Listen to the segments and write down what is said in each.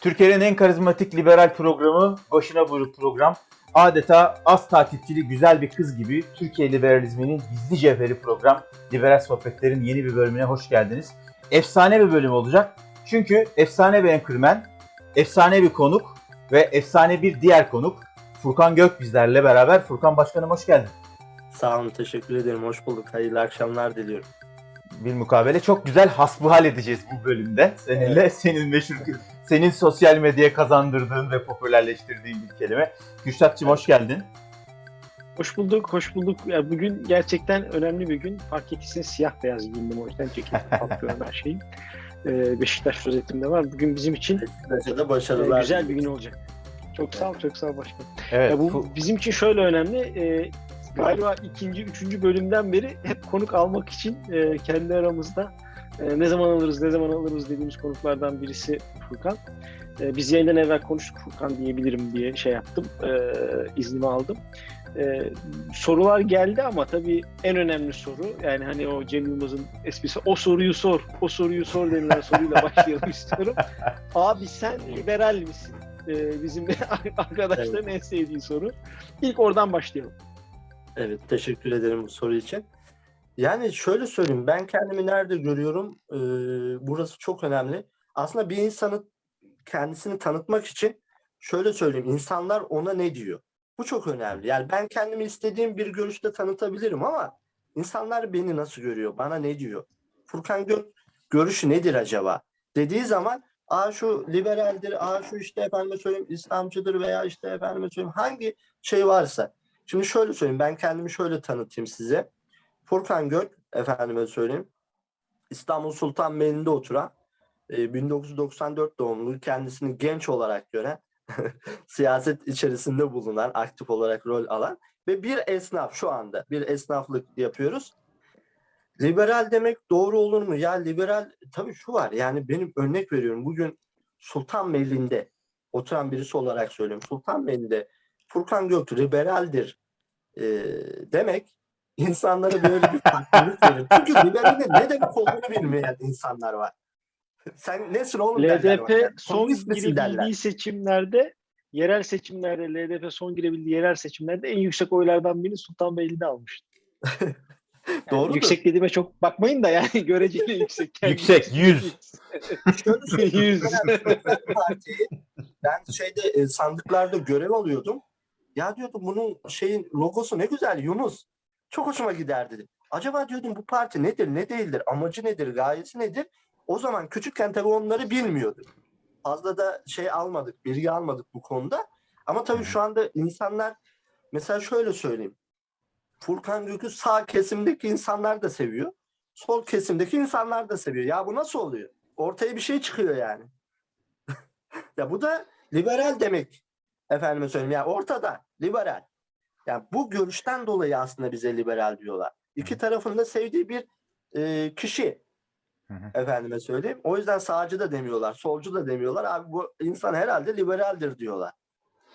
Türkiye'nin en karizmatik liberal programı Başına Buyruk program. Adeta az takipçili güzel bir kız gibi Türkiye liberalizminin gizli cevheri program Liberal Sohbetler'in yeni bir bölümüne hoş geldiniz. Efsane bir bölüm olacak. Çünkü efsane bir enkırmen, efsane bir konuk ve efsane bir diğer konuk Furkan Gök bizlerle beraber. Furkan Başkanım hoş geldin. Sağ olun, teşekkür ederim. Hoş bulduk. Hayırlı akşamlar diliyorum. bir mukabele. Çok güzel hasbihal edeceğiz bu bölümde. Seninle senin meşhur, senin sosyal medyaya kazandırdığın ve popülerleştirdiğin bir kelime. Kürşatçım hoş geldin. Hoş bulduk, hoş bulduk. Ya bugün gerçekten önemli bir gün. Fark ettiysen siyah beyaz giyindim o yüzden ceketim, kalkıyorum her şeyim. Ee, Beşiktaş rozetimde var. Bugün bizim için Beşiktaş'a da e, başarılar. güzel bir gün olacak. Çok sağ ol, çok sağ ol başkanım. Evet. Ya bu Fu- bizim için şöyle önemli. e, galiba ikinci, üçüncü bölümden beri hep konuk almak için e, kendi aramızda e, ne zaman alırız, ne zaman alırız dediğimiz konuklardan birisi Furkan. E, biz yayından evvel konuştuk Furkan diyebilirim diye şey yaptım. E, iznimi aldım. E, sorular geldi ama tabii en önemli soru yani hani o Cem Yılmaz'ın esprisi o soruyu sor, o soruyu sor denilen soruyla başlayalım istiyorum. Abi sen liberal misin? E, bizim arkadaşların en sevdiği soru. İlk oradan başlayalım. Evet, teşekkür ederim bu soru için. Yani şöyle söyleyeyim, ben kendimi nerede görüyorum? Ee, burası çok önemli. Aslında bir insanı kendisini tanıtmak için şöyle söyleyeyim, insanlar ona ne diyor? Bu çok önemli. Yani ben kendimi istediğim bir görüşte tanıtabilirim ama insanlar beni nasıl görüyor? Bana ne diyor? Furkan Gök görüşü nedir acaba? Dediği zaman Aa şu liberaldir, aa şu işte efendime söyleyeyim İslamcıdır veya işte efendime söyleyeyim hangi şey varsa. Şimdi şöyle söyleyeyim ben kendimi şöyle tanıtayım size. Furkan Gök efendime söyleyeyim İstanbul Sultanbeyli'nde oturan e, 1994 doğumlu kendisini genç olarak gören siyaset içerisinde bulunan aktif olarak rol alan ve bir esnaf şu anda bir esnaflık yapıyoruz. Liberal demek doğru olur mu? Ya liberal tabii şu var yani benim örnek veriyorum bugün Sultanbeyli'nde oturan birisi olarak söylüyorum. Sultanbeyli'nde Furkan Gök liberaldir e, demek insanlara böyle bir farklılık verir. Çünkü liberalin ne demek olduğunu bilmeyen insanlar var. Sen nesin oğlum. LDP son Komünist misin derler. girebildiği seçimlerde yerel seçimlerde LDP son girebildiği yerel seçimlerde en yüksek oylardan birini Sultanbeyli'de almıştı. Yani Doğrudur. Yüksek dediğime çok bakmayın da yani göreceli yüksek. Yani Yüksek, yüz. Şöyle ben şeyde e, sandıklarda görev alıyordum. Ya diyordum bunun şeyin logosu ne güzel Yunus. Çok hoşuma gider dedim. Acaba diyordum bu parti nedir, ne değildir, amacı nedir, gayesi nedir? O zaman küçükken tabii onları bilmiyorduk. Fazla da şey almadık, bilgi almadık bu konuda. Ama tabii şu anda insanlar mesela şöyle söyleyeyim. Furkan Gök'ü sağ kesimdeki insanlar da seviyor. Sol kesimdeki insanlar da seviyor. Ya bu nasıl oluyor? Ortaya bir şey çıkıyor yani. ya bu da liberal demek. Efendime söyleyeyim ya ortada liberal. Yani bu görüşten dolayı aslında bize liberal diyorlar. İki tarafın da sevdiği bir e, kişi. Hı hı. Efendime söyleyeyim. O yüzden sağcı da demiyorlar, solcu da demiyorlar. Abi bu insan herhalde liberaldir diyorlar.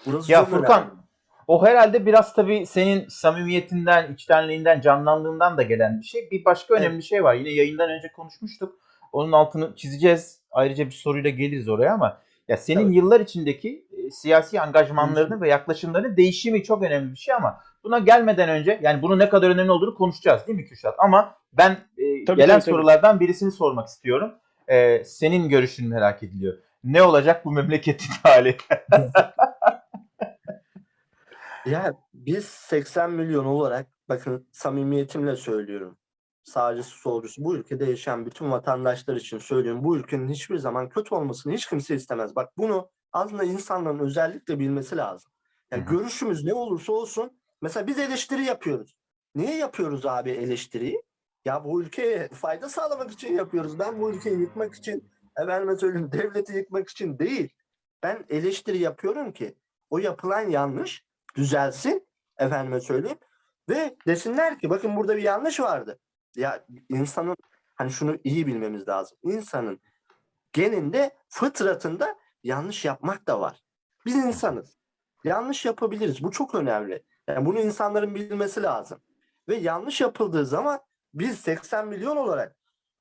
Burası Ya çok önemli. Furkan o herhalde biraz tabii senin samimiyetinden, içtenliğinden, canlandığından da gelen bir şey. Bir başka önemli şey var. Yine yayından önce konuşmuştuk. Onun altını çizeceğiz. Ayrıca bir soruyla geliriz oraya ama ya senin Tabii. yıllar içindeki siyasi angajmanlarını ve yaklaşımlarının değişimi çok önemli bir şey ama buna gelmeden önce yani bunun ne kadar önemli olduğunu konuşacağız değil mi Kürşat? Ama ben e, Tabii, gelen tabii, tabii. sorulardan birisini sormak istiyorum. E, senin görüşün merak ediliyor. Ne olacak bu memleketin hali? Ya biz 80 milyon olarak bakın samimiyetimle söylüyorum. Sağcısı solcusu bu ülkede yaşayan bütün vatandaşlar için söylüyorum. Bu ülkenin hiçbir zaman kötü olmasını hiç kimse istemez. Bak bunu aslında insanların özellikle bilmesi lazım. Yani Hı hı. görüşümüz ne olursa olsun mesela biz eleştiri yapıyoruz. Niye yapıyoruz abi eleştiriyi? Ya bu ülkeye fayda sağlamak için yapıyoruz. Ben bu ülkeyi yıkmak için, efendime söyleyeyim devleti yıkmak için değil. Ben eleştiri yapıyorum ki o yapılan yanlış düzelsin efendime söyleyeyim ve desinler ki bakın burada bir yanlış vardı. Ya insanın hani şunu iyi bilmemiz lazım. İnsanın geninde fıtratında yanlış yapmak da var. Biz insanız. Yanlış yapabiliriz. Bu çok önemli. Yani bunu insanların bilmesi lazım. Ve yanlış yapıldığı zaman biz 80 milyon olarak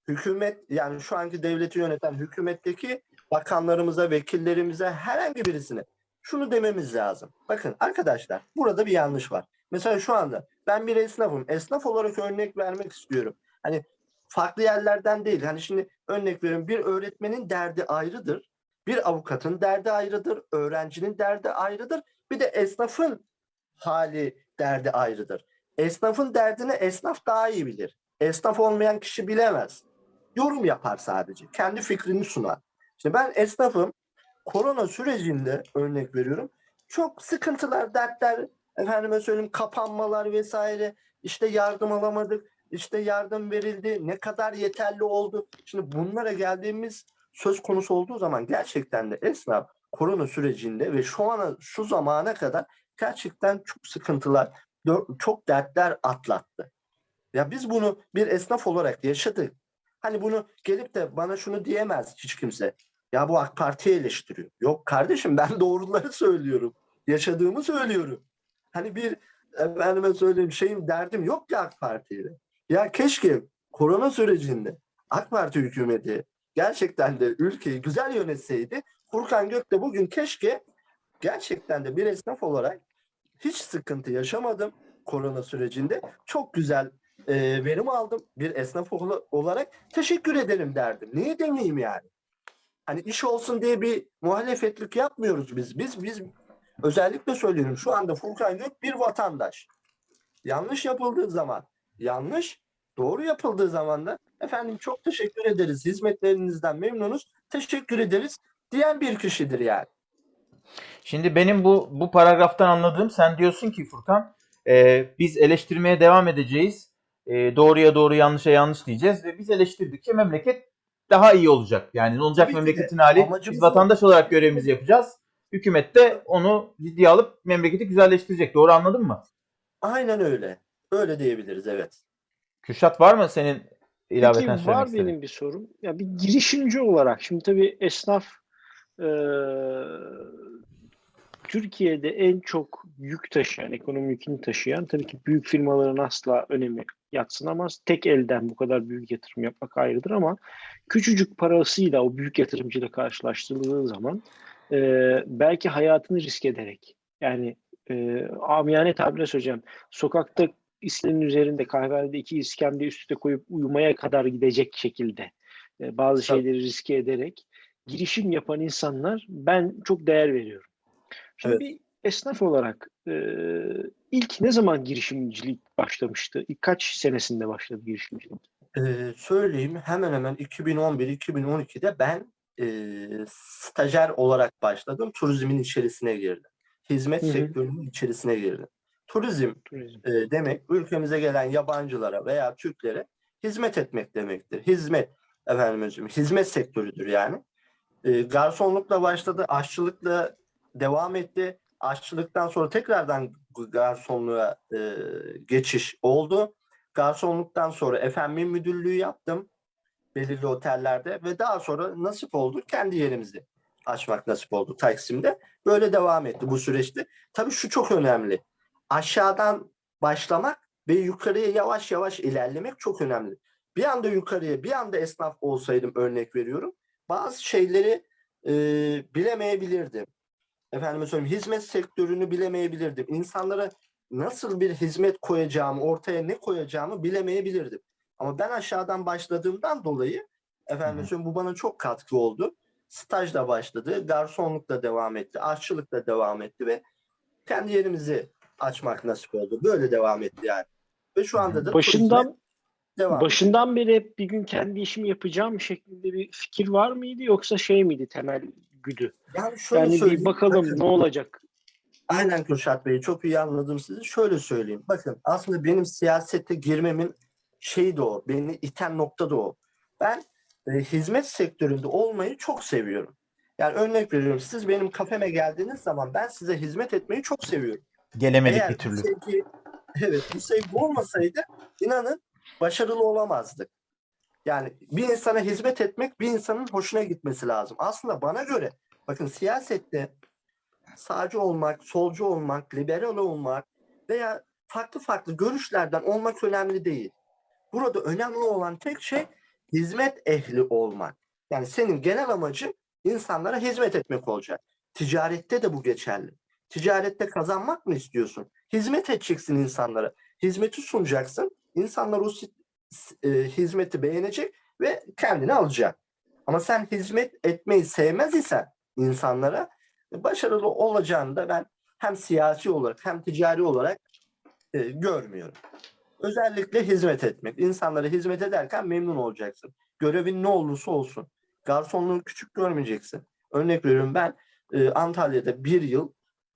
hükümet yani şu anki devleti yöneten hükümetteki bakanlarımıza, vekillerimize, herhangi birisine şunu dememiz lazım. Bakın arkadaşlar burada bir yanlış var. Mesela şu anda ben bir esnafım. Esnaf olarak örnek vermek istiyorum. Hani farklı yerlerden değil. Hani şimdi örnek veriyorum bir öğretmenin derdi ayrıdır. Bir avukatın derdi ayrıdır. Öğrencinin derdi ayrıdır. Bir de esnafın hali derdi ayrıdır. Esnafın derdini esnaf daha iyi bilir. Esnaf olmayan kişi bilemez. Yorum yapar sadece. Kendi fikrini sunar. İşte ben esnafım. Korona sürecinde örnek veriyorum. Çok sıkıntılar, dertler, efendime söyleyeyim kapanmalar vesaire. İşte yardım alamadık. işte yardım verildi. Ne kadar yeterli oldu. Şimdi bunlara geldiğimiz söz konusu olduğu zaman gerçekten de esnaf korona sürecinde ve şu ana şu zamana kadar gerçekten çok sıkıntılar, çok dertler atlattı. Ya biz bunu bir esnaf olarak yaşadık. Hani bunu gelip de bana şunu diyemez hiç kimse. Ya bu AK Parti'yi eleştiriyor. Yok kardeşim ben doğruları söylüyorum. Yaşadığımı söylüyorum. Hani bir efendime söyleyeyim şeyim derdim yok ya AK Parti'yle. Ya keşke korona sürecinde AK Parti hükümeti gerçekten de ülkeyi güzel yönetseydi Furkan Gök de bugün keşke gerçekten de bir esnaf olarak hiç sıkıntı yaşamadım korona sürecinde. Çok güzel e, verim aldım bir esnaf ola- olarak. Teşekkür ederim derdim. Niye demeyeyim yani? Hani iş olsun diye bir muhalefetlik yapmıyoruz biz. Biz biz özellikle söylüyorum şu anda Furkan Gök bir vatandaş. Yanlış yapıldığı zaman yanlış, doğru yapıldığı zaman da efendim çok teşekkür ederiz. Hizmetlerinizden memnunuz. Teşekkür ederiz diyen bir kişidir yani. Şimdi benim bu bu paragraftan anladığım sen diyorsun ki Furkan e, biz eleştirmeye devam edeceğiz. E, doğruya doğru yanlışa yanlış diyeceğiz ve biz eleştirdikçe memleket daha iyi olacak. Yani ne olacak Tabii de. memleketin hali? Amacımız Biz o. vatandaş olarak görevimizi yapacağız. Hükümet de onu ciddiye alıp memleketi güzelleştirecek. Doğru anladın mı? Aynen öyle. Öyle diyebiliriz evet. Kürşat var mı senin ilaveten Peki var benim bir sorum. Ya bir girişimci olarak şimdi tabii esnaf eee, Türkiye'de en çok yük taşıyan, ekonomi yükünü taşıyan tabii ki büyük firmaların asla önemi yatsınamaz. Tek elden bu kadar büyük yatırım yapmak ayrıdır ama küçücük parasıyla o büyük yatırımcıyla karşılaştırıldığı zaman eee, belki hayatını risk ederek yani eee amiyane tabirle söyleyeceğim sokakta İslam'ın üzerinde kahvehanede iki iskemle üst üste koyup uyumaya kadar gidecek şekilde e, bazı Tabii. şeyleri riske ederek girişim yapan insanlar ben çok değer veriyorum. Şimdi Evet. bir esnaf olarak e, ilk ne zaman girişimcilik başlamıştı? İlk kaç senesinde başladı girişimcilik? Ee, söyleyeyim hemen hemen 2011-2012'de ben e, stajyer olarak başladım. Turizmin içerisine girdim. Hizmet Hı hı. sektörünün içerisine girdim. Turizm Turizm. e, demek ülkemize gelen yabancılara veya Türklere hizmet etmek demektir. Hizmet efendim hizmet sektörüdür yani. E, garsonlukla başladı, aşçılıkla devam etti. Aşçılıktan sonra tekrardan garsonluğa e, geçiş oldu. Garsonluktan sonra efendim müdürlüğü yaptım belirli otellerde ve daha sonra nasip oldu kendi yerimizi açmak nasip oldu Taksim'de. Böyle devam etti bu süreçte. Tabii şu çok önemli. Aşağıdan başlamak ve yukarıya yavaş yavaş ilerlemek çok önemli. Bir anda yukarıya, bir anda esnaf olsaydım örnek veriyorum. Bazı şeyleri e, bilemeyebilirdim. Efendime söyleyeyim hizmet sektörünü bilemeyebilirdim. İnsanlara nasıl bir hizmet koyacağımı, ortaya ne koyacağımı bilemeyebilirdim. Ama ben aşağıdan başladığımdan dolayı efendim söyleyeyim bu bana çok katkı oldu. Stajla başladı, garsonlukla devam etti, aşçılıkla devam etti ve kendi yerimizi açmak nasip oldu. Böyle devam etti yani. Ve şu anda da Başından devam ediyor. başından beri hep bir gün kendi işimi yapacağım şeklinde bir fikir var mıydı yoksa şey miydi temel güdü? Yani şöyle Yani bir bakalım bakın. ne olacak? Aynen Kürşat Bey çok iyi anladım sizi. Şöyle söyleyeyim. Bakın aslında benim siyasete girmemin şeyi de o. Beni iten nokta da o. Ben e, hizmet sektöründe olmayı çok seviyorum. Yani örnek veriyorum. Siz benim kafeme geldiğiniz zaman ben size hizmet etmeyi çok seviyorum. Gelemedik Eğer bir bu türlü. sevgi, evet bu sevgi olmasaydı inanın başarılı olamazdık. Yani bir insana hizmet etmek bir insanın hoşuna gitmesi lazım. Aslında bana göre bakın siyasette sağcı olmak, solcu olmak, liberal olmak veya farklı farklı görüşlerden olmak önemli değil. Burada önemli olan tek şey hizmet ehli olmak. Yani senin genel amacın insanlara hizmet etmek olacak. Ticarette de bu geçerli. Ticarette kazanmak mı istiyorsun? Hizmet edeceksin insanlara. Hizmeti sunacaksın. İnsanlar o e, hizmeti beğenecek ve kendini alacak. Ama sen hizmet etmeyi sevmez isen insanlara e, başarılı olacağını da ben hem siyasi olarak hem ticari olarak e, görmüyorum. Özellikle hizmet etmek. İnsanlara hizmet ederken memnun olacaksın. Görevin ne olursa olsun. Garsonluğu küçük görmeyeceksin. Örnek veriyorum ben e, Antalya'da bir yıl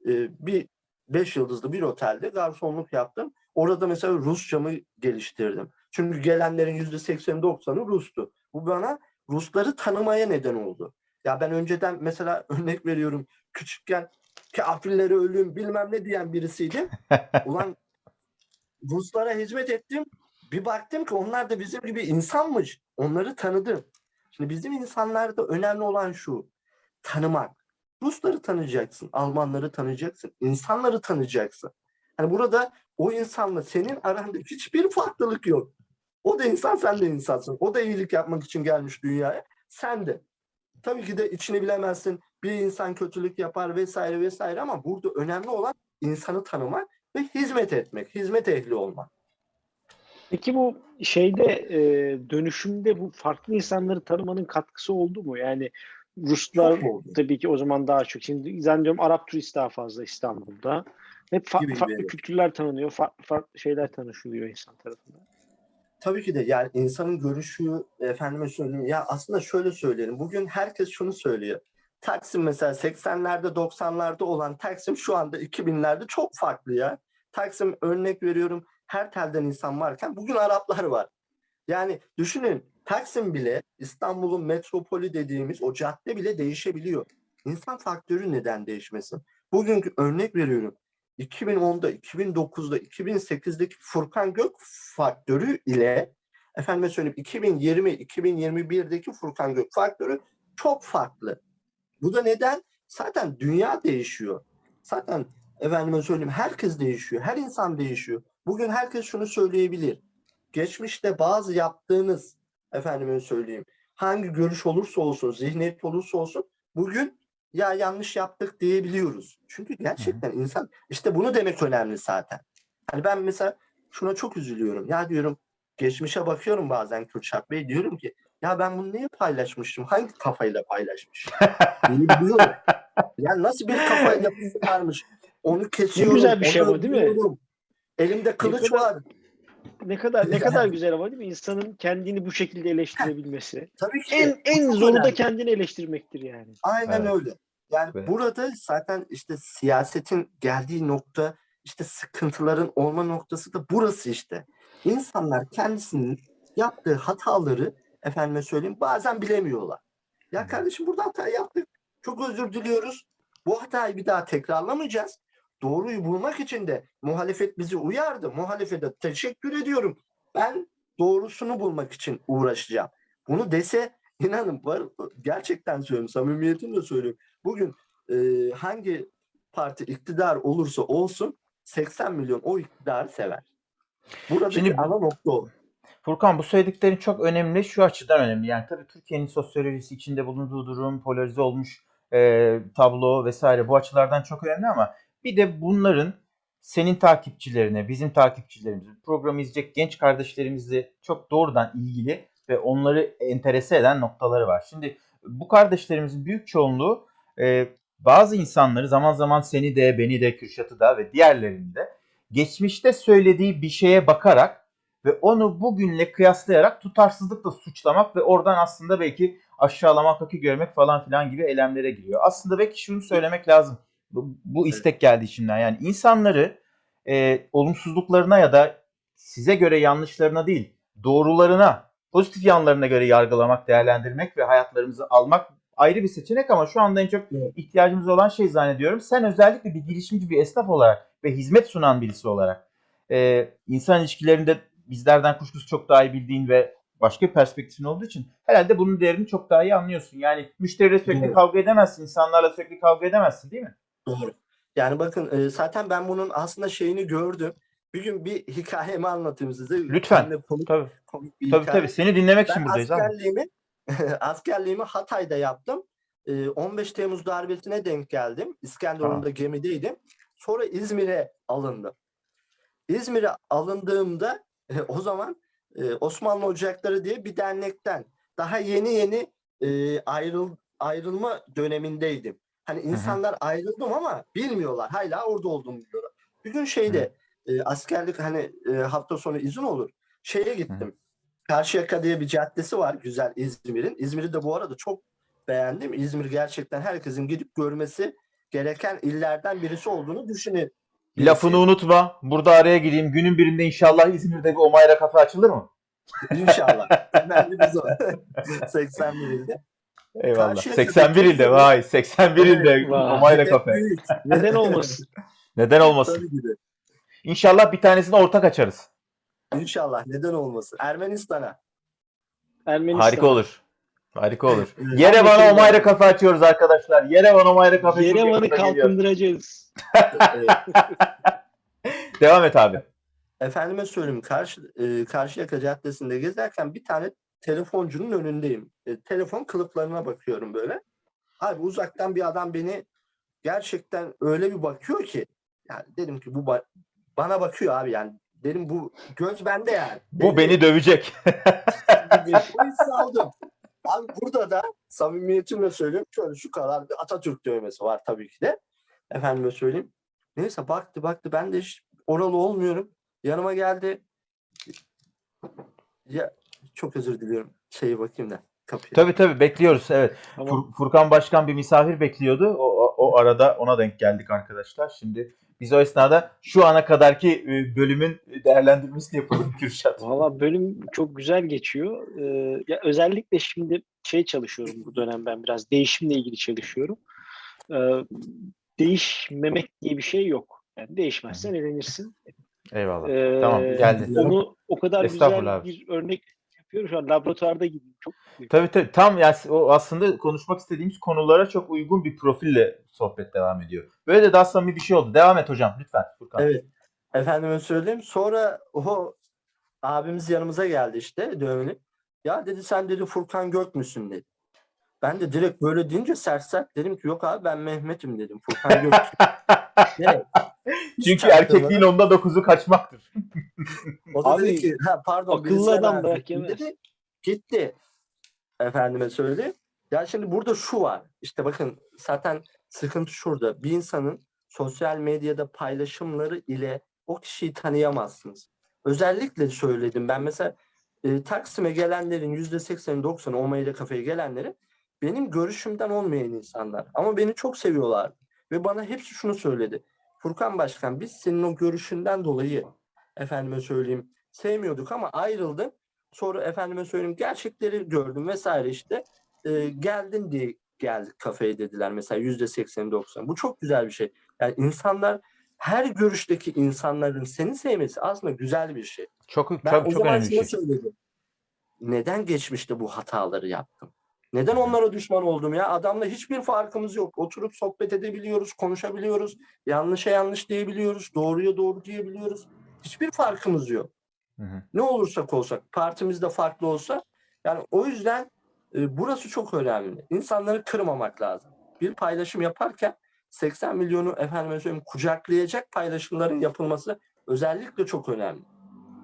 e, bir beş yıldızlı bir otelde garsonluk yaptım. Orada mesela Rusçamı geliştirdim. Çünkü gelenlerin yüzde sekseni doksanı Rus'tu. Bu bana Rusları tanımaya neden oldu. Ya ben önceden mesela örnek veriyorum küçükken kafirlere ölüm bilmem ne diyen birisiydim. Ulan Ruslara hizmet ettim. Bir baktım ki onlar da bizim gibi insanmış. Onları tanıdım. Şimdi bizim insanlarda önemli olan şu. Tanımak. Rusları tanıyacaksın. Almanları tanıyacaksın. insanları tanıyacaksın. Hani burada o insanla senin aranda hiçbir farklılık yok. O da insan, sen de insansın. O da iyilik yapmak için gelmiş dünyaya. Sen de. Tabii ki de içini bilemezsin. Bir insan kötülük yapar vesaire vesaire ama burada önemli olan insanı tanımak ve hizmet etmek, hizmet ehli olmak. Peki bu şeyde dönüşümde bu farklı insanları tanımanın katkısı oldu mu? Yani Ruslar tabii ki o zaman daha çok. Şimdi zannediyorum Arap turist daha fazla İstanbul'da. Hep fa- Gibi gibi, farklı evet. kültürler tanınıyor, farklı, farklı şeyler tanışılıyor insan tarafından. Tabii ki de yani insanın görüşü efendime söyleyeyim ya aslında şöyle söyleyelim. Bugün herkes şunu söylüyor. Taksim mesela 80'lerde 90'larda olan Taksim şu anda 2000'lerde çok farklı ya. Taksim örnek veriyorum her telden insan varken bugün Araplar var. Yani düşünün Taksim bile İstanbul'un metropolü dediğimiz o cadde bile değişebiliyor. İnsan faktörü neden değişmesin? Bugünkü örnek veriyorum. 2010'da, 2009'da, 2008'deki Furkan Gök faktörü ile efendime söyleyeyim 2020, 2021'deki Furkan Gök faktörü çok farklı. Bu da neden? Zaten dünya değişiyor. Zaten efendime söyleyeyim herkes değişiyor. Her insan değişiyor. Bugün herkes şunu söyleyebilir. Geçmişte bazı yaptığınız efendime söyleyeyim hangi görüş olursa olsun, zihniyet olursa olsun bugün ya yanlış yaptık diyebiliyoruz. Çünkü gerçekten insan işte bunu demek önemli zaten. Hani ben mesela şuna çok üzülüyorum. Ya diyorum geçmişe bakıyorum bazen Kürşat Bey diyorum ki ya ben bunu niye paylaşmıştım? Hangi kafayla paylaşmış? Beni biliyorum. Ya nasıl bir kafa yapısı varmış? Onu kesiyorum. güzel bir şey ama değil mi? Elimde kılıç kadar- var. Ne kadar ne kadar güzel ama değil mi? İnsanın kendini bu şekilde eleştirebilmesi. Tabii ki. En en zoru da kendini eleştirmektir yani. Aynen Evet. öyle. Yani Evet. burada zaten işte siyasetin geldiği nokta, işte sıkıntıların olma noktası da burası işte. İnsanlar kendisinin yaptığı hataları efendime söyleyeyim bazen bilemiyorlar. Ya kardeşim burada hata yaptık. Çok özür diliyoruz. Bu hatayı bir daha tekrarlamayacağız. Doğruyu bulmak için de muhalefet bizi uyardı. Muhalefete teşekkür ediyorum. Ben doğrusunu bulmak için uğraşacağım. Bunu dese inanın var, gerçekten söylüyorum, samimiyetimle söylüyorum. Bugün e, hangi parti iktidar olursa olsun 80 milyon o iktidarı sever. Buradaki Şimdi- ana nokta o. Furkan bu söylediklerin çok önemli. Şu açıdan önemli. Yani tabii Türkiye'nin sosyolojisi içinde bulunduğu durum, polarize olmuş e, tablo vesaire bu açılardan çok önemli ama bir de bunların senin takipçilerine, bizim takipçilerimize, programı izleyecek genç kardeşlerimizle çok doğrudan ilgili ve onları enterese eden noktaları var. Şimdi bu kardeşlerimizin büyük çoğunluğu e, bazı insanları zaman zaman seni de, beni de, Kürşat'ı da ve diğerlerini de geçmişte söylediği bir şeye bakarak ve onu bugünle kıyaslayarak tutarsızlıkla suçlamak ve oradan aslında belki aşağılamak, kötü görmek falan filan gibi eylemlere giriyor. Aslında belki şunu söylemek lazım. Bu, bu istek geldi içimden. Yani insanları e, olumsuzluklarına ya da size göre yanlışlarına değil, doğrularına, pozitif yanlarına göre yargılamak, değerlendirmek ve hayatlarımızı almak ayrı bir seçenek ama şu anda en çok ihtiyacımız olan şey zannediyorum. Sen özellikle bir girişimci, bir esnaf olarak ve hizmet sunan birisi olarak e, insan ilişkilerinde bizlerden kuşkusuz çok daha iyi bildiğin ve başka bir perspektifin olduğu için herhalde bunun değerini çok daha iyi anlıyorsun. Yani müşteriyle sürekli kavga edemezsin, insanlarla sürekli kavga edemezsin değil mi? Doğru. Yani bakın e, zaten ben bunun aslında şeyini gördüm. Bir gün bir hikayemi anlatayım size. Lütfen. De komik, Tabii komik bir tabii, hikaye. tabii. seni dinlemek için Ben buradayız abi. askerliğimi askerliğimi Hatay'da yaptım. e, 15 Temmuz darbesine denk geldim. İskenderun'da gemideydim. Sonra İzmir'e alındım. İzmir'e alındığımda e, o zaman e, Osmanlı Ocakları diye bir dernekten daha yeni yeni e, ayrıl ayrılma dönemindeydim. Hani insanlar ayrıldım ama bilmiyorlar. Hala orada olduğumu biliyorlar. Bir gün şeyde e, askerlik hani e, hafta sonu izin olur. Şeye gittim. Karşıyaka diye bir caddesi var güzel İzmir'in. İzmir'i de bu arada çok beğendim. İzmir gerçekten herkesin gidip görmesi gereken illerden birisi olduğunu düşünün. Lafını unutma. Burada araya gireyim. Günün birinde inşallah İzmir'de bir Omayra kafe açılır mı? İnşallah. Temelli biz o. 81 ilde. Eyvallah. Karşıyaka 81 ilde vay. 81 ilde Hedef kafe. Neden olmasın? Neden olmasın? İnşallah bir tanesini ortak açarız. İnşallah. Neden olmasın? Ermenistan'a. Ermenistan. Harika olur. Harika olur. Yerevan'a. Omayra kafe açıyoruz arkadaşlar. Yerevan Omayra kafe. Yerevan'ı kalkındıracağız. Evet. Devam et abi. Efendime söyleyeyim karşı e, Karşıyaka Caddesi'nde gezerken bir tane telefoncunun önündeyim. E, telefon kılıflarına bakıyorum böyle. Abi uzaktan bir adam beni gerçekten öyle bir bakıyor ki yani dedim ki bu ba- bana bakıyor abi yani dedim bu göz bende yani. Bu beni dövecek. o hissi aldım. Abi burada da samimiyetimle söylüyorum şöyle şu kadar bir Atatürk dövmesi var tabii ki de. Efendime söyleyeyim. Neyse baktı baktı ben de hiç oralı olmuyorum. Yanıma geldi. Ya çok özür diliyorum. Şeyi bakayım da kapıya. tabii tabii bekliyoruz. Evet. Tamam. Fur- Furkan Başkan bir misafir bekliyordu. O, o, o arada ona denk geldik arkadaşlar. Şimdi biz o esnada şu ana kadarki e, bölümün değerlendirmesini yapalım Kürşat. Valla bölüm çok güzel geçiyor. Ee, ya özellikle şimdi şey çalışıyorum bu dönem ben biraz değişimle ilgili çalışıyorum. Ee, değişmemek diye bir şey yok. Yani değişmezsen elenirsin. Eyvallah. Ee, Tamam, geldi. Onu o kadar güzel abi. bir örnek yapıyorum şu an laboratuvarda gibiyim. Çok Tabii tabii. Tam yani o aslında konuşmak istediğimiz konulara çok uygun bir profille sohbet devam ediyor. Böyle de daha samimi bir şey oldu. Devam et hocam lütfen Furkan. Evet. Efendime söyleyeyim. Sonra o abimiz yanımıza geldi işte dövmeli. Ya dedi sen dedi Furkan Gök müsün dedi. Ben de direkt böyle deyince sert sert dedim ki yok abi ben Mehmet'im dedim. Furkan Gök. Evet. Çünkü erkekliğin onda dokuzu kaçmaktır. O da Abi, dedi ki ha pardon akıllı adam bırak dedi. Gitti. Efendime söyleyeyim. Ya şimdi burada şu var. İşte bakın zaten sıkıntı şurada. Bir insanın sosyal medyada paylaşımları ile o kişiyi tanıyamazsınız. Özellikle söyledim. Ben mesela e, Taksim'e gelenlerin %80'i 90'ı Omayla kafeye gelenleri benim görüşümden olmayan insanlar. Ama beni çok seviyorlar. Ve bana hepsi şunu söyledi. Furkan Başkan biz senin o görüşünden dolayı efendime söyleyeyim sevmiyorduk ama ayrıldın. Sonra efendime söyleyeyim gerçekleri gördüm vesaire işte. E, geldin diye geldik kafeye dediler mesela yüzde seksen doksan. Bu çok güzel bir şey. Yani insanlar her görüşteki insanların seni sevmesi aslında güzel bir şey. Çok Ben çok, o çok zaman önemli bir şunu şey. söyledim. Neden geçmişte bu hataları yaptım? Neden onlara düşman oldum ya? Adamla hiçbir farkımız yok. Oturup sohbet edebiliyoruz, konuşabiliyoruz. Yanlışa yanlış diyebiliyoruz, doğruya doğru diyebiliyoruz. Hiçbir farkımız yok. Hı hı. Ne olursak olsak, partimiz de farklı olsa. Yani o yüzden e, burası çok önemli. İnsanları kırmamak lazım. Bir paylaşım yaparken 80 milyonu efendime söyleyeyim kucaklayacak paylaşımların yapılması özellikle çok önemli.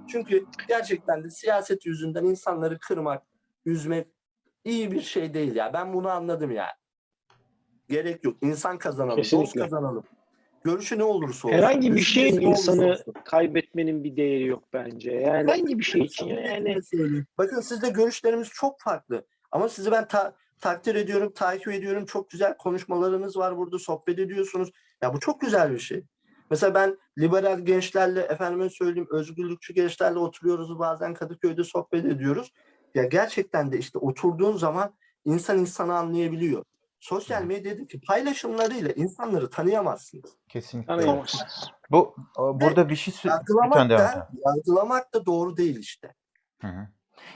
Çünkü gerçekten de siyaset yüzünden insanları kırmak, üzmek iyi bir şey değil ya. Ben bunu anladım yani. Gerek yok. İnsan kazanalım, dost Kesinlikle. kazanalım. Görüşü ne olursa olsun. herhangi bir şeyin ne olursa insanı olsun. kaybetmenin bir değeri yok bence. Yani herhangi bir şey için yani. Bakın sizle görüşlerimiz çok farklı. Ama sizi ben ta- takdir ediyorum, takip ediyorum. Çok güzel konuşmalarınız var burada, sohbet ediyorsunuz. Ya bu çok güzel bir şey. Mesela ben liberal gençlerle, efendime söyleyeyim, özgürlükçü gençlerle oturuyoruz. Bazen Kadıköy'de sohbet ediyoruz. Ya gerçekten de işte oturduğun zaman insan insanı anlayabiliyor. Sosyal medyadaki paylaşımlarıyla insanları tanıyamazsınız. Kesinlikle. tanıyamazsınız. Bu burada bir şey Yargılamak da, yargılamak da doğru değil işte. Hı hı.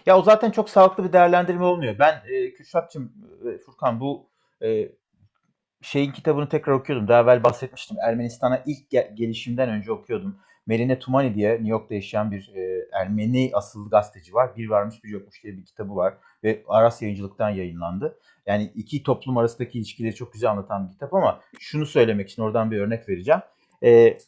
Ya o zaten çok sağlıklı bir değerlendirme olmuyor. Ben e, Kürşat'cığım, e, Furkan bu e, şeyin kitabını tekrar okuyordum. Daha evvel bahsetmiştim. Ermenistan'a ilk ge- gelişimden önce okuyordum. Meline Tumani diye New York'ta yaşayan bir e, Ermeni asıllı gazeteci var. Bir varmış bir yokmuş diye bir kitabı var ve Aras Yayıncılık'tan yayınlandı. Yani iki toplum arasındaki ilişkileri çok güzel anlatan bir kitap ama şunu söylemek için oradan bir örnek vereceğim. E,